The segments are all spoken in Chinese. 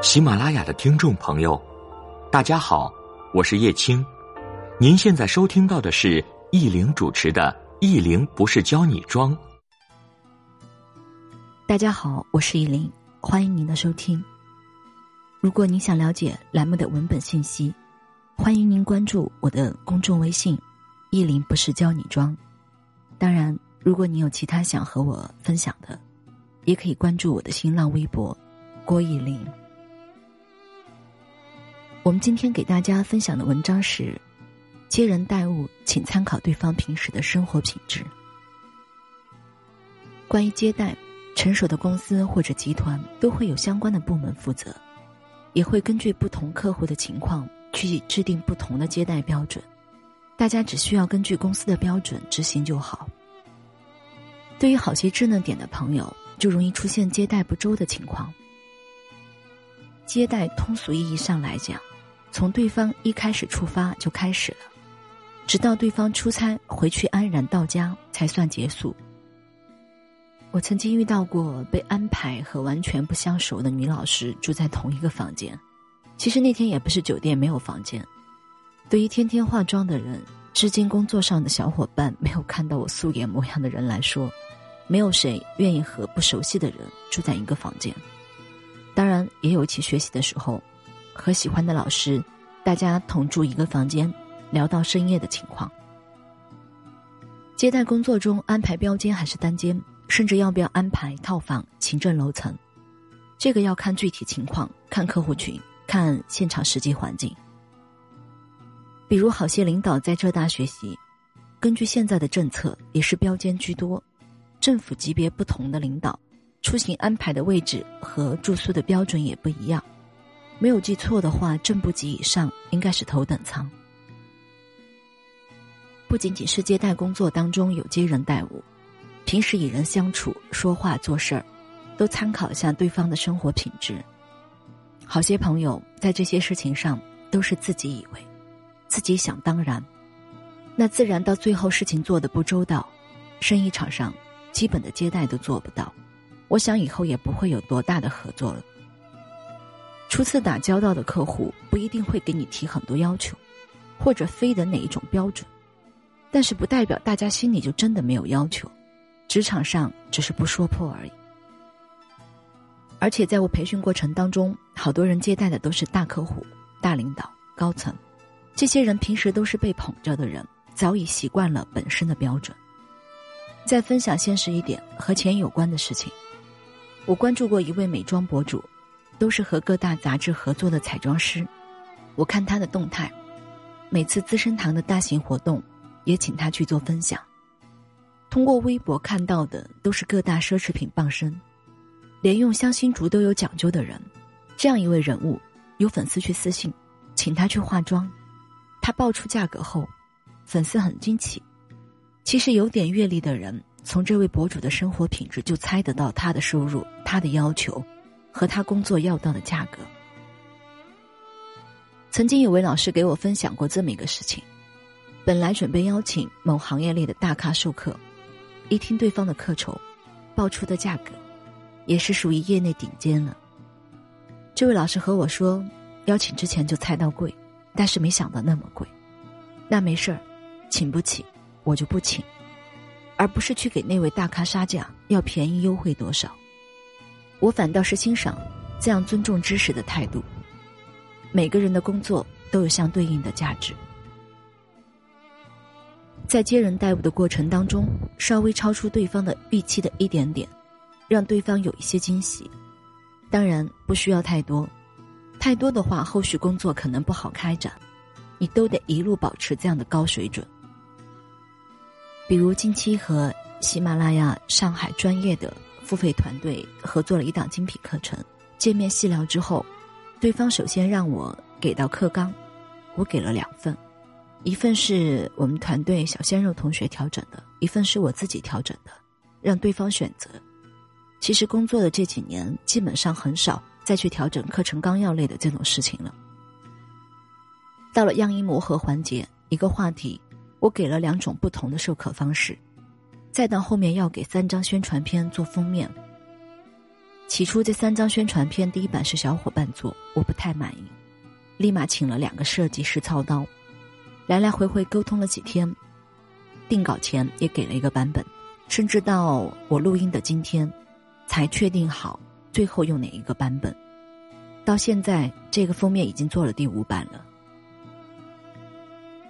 喜马拉雅的听众朋友，大家好，我是叶青。您现在收听到的是易玲主持的《易玲不是教你装》。大家好，我是易玲，欢迎您的收听。如果您想了解栏目的文本信息，欢迎您关注我的公众微信“易玲不是教你装”。当然，如果您有其他想和我分享的，也可以关注我的新浪微博“郭易玲”。我们今天给大家分享的文章是：接人待物，请参考对方平时的生活品质。关于接待，成熟的公司或者集团都会有相关的部门负责，也会根据不同客户的情况去制定不同的接待标准。大家只需要根据公司的标准执行就好。对于好些稚嫩点的朋友，就容易出现接待不周的情况。接待通俗意义上来讲。从对方一开始出发就开始了，直到对方出差回去安然到家才算结束。我曾经遇到过被安排和完全不相熟的女老师住在同一个房间，其实那天也不是酒店没有房间。对于天天化妆的人，至今工作上的小伙伴没有看到我素颜模样的人来说，没有谁愿意和不熟悉的人住在一个房间。当然，也有一起学习的时候。和喜欢的老师，大家同住一个房间，聊到深夜的情况。接待工作中安排标间还是单间，甚至要不要安排套房、行政楼层，这个要看具体情况，看客户群，看现场实际环境。比如好些领导在浙大学习，根据现在的政策，也是标间居多。政府级别不同的领导，出行安排的位置和住宿的标准也不一样。没有记错的话，正部级以上应该是头等舱。不仅仅是接待工作当中有接人待物，平时与人相处、说话、做事儿，都参考一下对方的生活品质。好些朋友在这些事情上都是自己以为，自己想当然，那自然到最后事情做的不周到，生意场上基本的接待都做不到。我想以后也不会有多大的合作了。初次打交道的客户不一定会给你提很多要求，或者非得哪一种标准，但是不代表大家心里就真的没有要求，职场上只是不说破而已。而且在我培训过程当中，好多人接待的都是大客户、大领导、高层，这些人平时都是被捧着的人，早已习惯了本身的标准。再分享现实一点和钱有关的事情，我关注过一位美妆博主。都是和各大杂志合作的彩妆师，我看他的动态，每次资生堂的大型活动，也请他去做分享。通过微博看到的都是各大奢侈品傍身，连用香薰竹都有讲究的人。这样一位人物，有粉丝去私信，请他去化妆，他报出价格后，粉丝很惊奇。其实有点阅历的人，从这位博主的生活品质就猜得到他的收入，他的要求。和他工作要到的价格。曾经有位老师给我分享过这么一个事情：本来准备邀请某行业内的大咖授课，一听对方的课酬，报出的价格，也是属于业内顶尖了。这位老师和我说，邀请之前就猜到贵，但是没想到那么贵。那没事儿，请不起我就不请，而不是去给那位大咖杀价，要便宜优惠多少。我反倒是欣赏这样尊重知识的态度。每个人的工作都有相对应的价值，在接人待物的过程当中，稍微超出对方的预期的一点点，让对方有一些惊喜。当然不需要太多，太多的话后续工作可能不好开展。你都得一路保持这样的高水准。比如近期和喜马拉雅上海专业的。付费团队合作了一档精品课程，见面细聊之后，对方首先让我给到课纲，我给了两份，一份是我们团队小鲜肉同学调整的，一份是我自己调整的，让对方选择。其实工作的这几年，基本上很少再去调整课程纲要类的这种事情了。到了样衣磨合环节，一个话题，我给了两种不同的授课方式。再到后面要给三张宣传片做封面，起初这三张宣传片第一版是小伙伴做，我不太满意，立马请了两个设计师操刀，来来回回沟通了几天，定稿前也给了一个版本，甚至到我录音的今天，才确定好最后用哪一个版本。到现在，这个封面已经做了第五版了。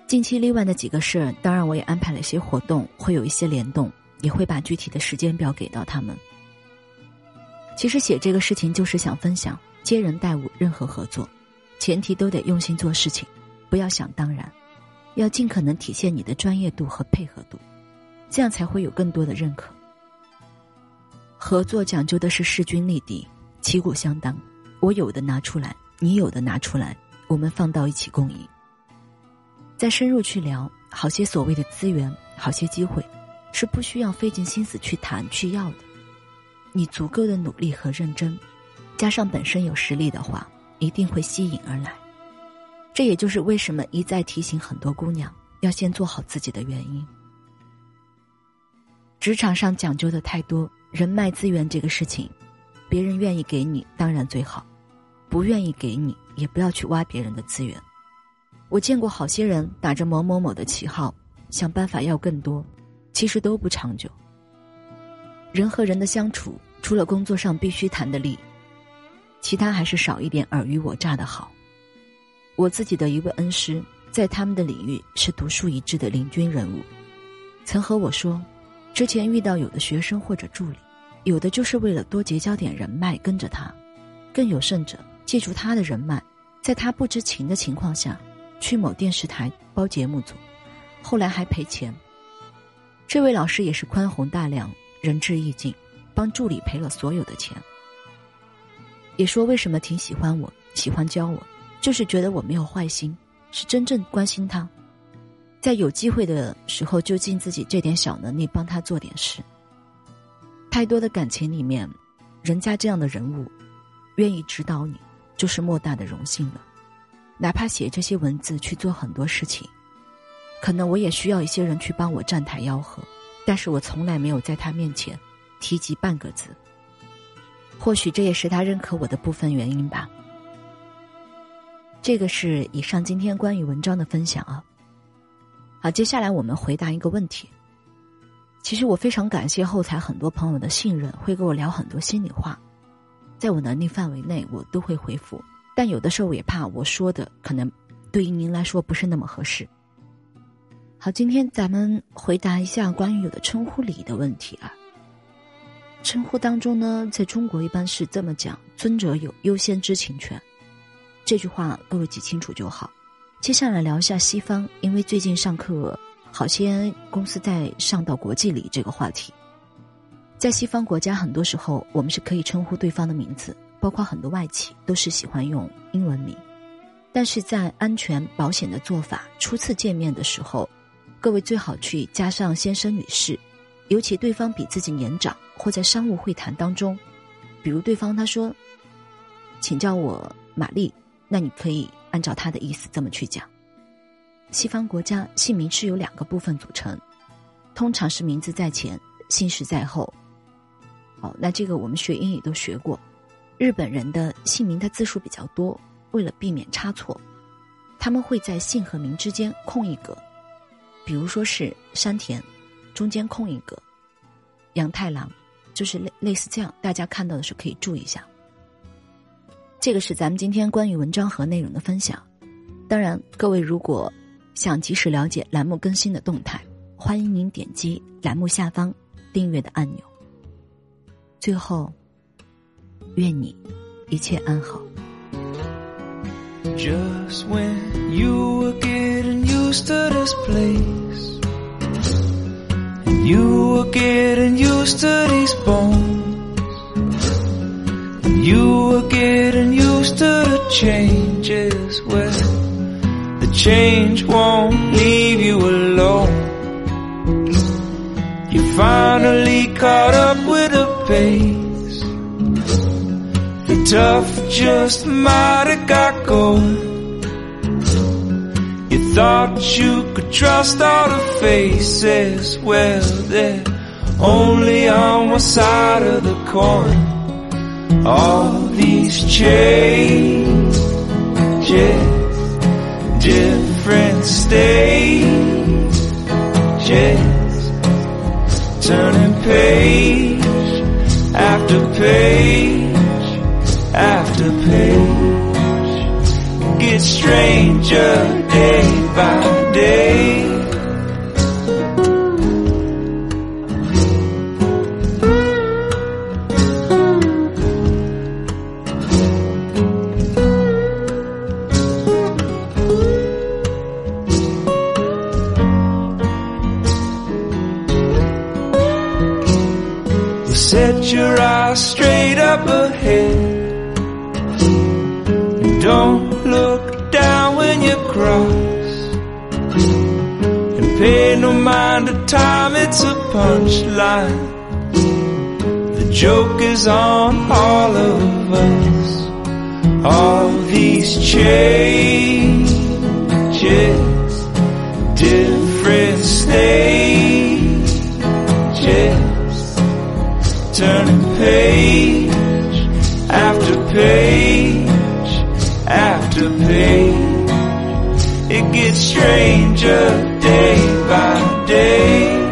近期另外的几个事，当然我也安排了一些活动，会有一些联动，也会把具体的时间表给到他们。其实写这个事情就是想分享，接人待物，任何合作，前提都得用心做事情，不要想当然，要尽可能体现你的专业度和配合度，这样才会有更多的认可。合作讲究的是势均力敌，旗鼓相当，我有的拿出来，你有的拿出来，我们放到一起共赢。再深入去聊，好些所谓的资源，好些机会，是不需要费尽心思去谈去要的。你足够的努力和认真，加上本身有实力的话，一定会吸引而来。这也就是为什么一再提醒很多姑娘要先做好自己的原因。职场上讲究的太多，人脉资源这个事情，别人愿意给你当然最好，不愿意给你也不要去挖别人的资源。我见过好些人打着某某某的旗号，想办法要更多，其实都不长久。人和人的相处。除了工作上必须谈的利，其他还是少一点尔虞我诈的好。我自己的一位恩师，在他们的领域是独树一帜的领军人物，曾和我说，之前遇到有的学生或者助理，有的就是为了多结交点人脉跟着他，更有甚者借助他的人脉，在他不知情的情况下，去某电视台包节目组，后来还赔钱。这位老师也是宽宏大量，仁至义尽。帮助理赔了所有的钱，也说为什么挺喜欢我，喜欢教我，就是觉得我没有坏心，是真正关心他，在有机会的时候就尽自己这点小能力帮他做点事。太多的感情里面，人家这样的人物，愿意指导你，就是莫大的荣幸了。哪怕写这些文字去做很多事情，可能我也需要一些人去帮我站台吆喝，但是我从来没有在他面前。提及半个字，或许这也是他认可我的部分原因吧。这个是以上今天关于文章的分享啊。好，接下来我们回答一个问题。其实我非常感谢后台很多朋友的信任，会跟我聊很多心里话，在我能力范围内我都会回复，但有的时候也怕我说的可能对于您来说不是那么合适。好，今天咱们回答一下关于有的称呼礼的问题啊。称呼当中呢，在中国一般是这么讲：“尊者有优先知情权。”这句话各位记清楚就好。接下来聊一下西方，因为最近上课，好些公司在上到国际礼这个话题。在西方国家，很多时候我们是可以称呼对方的名字，包括很多外企都是喜欢用英文名。但是在安全保险的做法，初次见面的时候，各位最好去加上先生、女士。尤其对方比自己年长，或在商务会谈当中，比如对方他说：“请叫我玛丽”，那你可以按照他的意思这么去讲。西方国家姓名是由两个部分组成，通常是名字在前，姓氏在后。好，那这个我们学英语都学过。日本人的姓名的字数比较多，为了避免差错，他们会在姓和名之间空一格，比如说是山田。中间空一格，杨太郎，就是类类似这样，大家看到的时候可以注意一下。这个是咱们今天关于文章和内容的分享。当然，各位如果想及时了解栏目更新的动态，欢迎您点击栏目下方订阅的按钮。最后，愿你一切安好。Just when you were getting used to this place. You were getting used to these bones. You were getting used to the changes where the change won't leave you alone. You finally caught up with Tough just might have got going. You thought you could trust all the faces, well, they're only on one side of the coin. all these changes, different stages, turning page after page after page, gets stranger day by day. Set your eyes straight up ahead. Don't look down when you cross. And pay no mind to time, it's a punchline. The joke is on all of us. All these changes, different stages turning page after page to pay. It gets stranger day by day.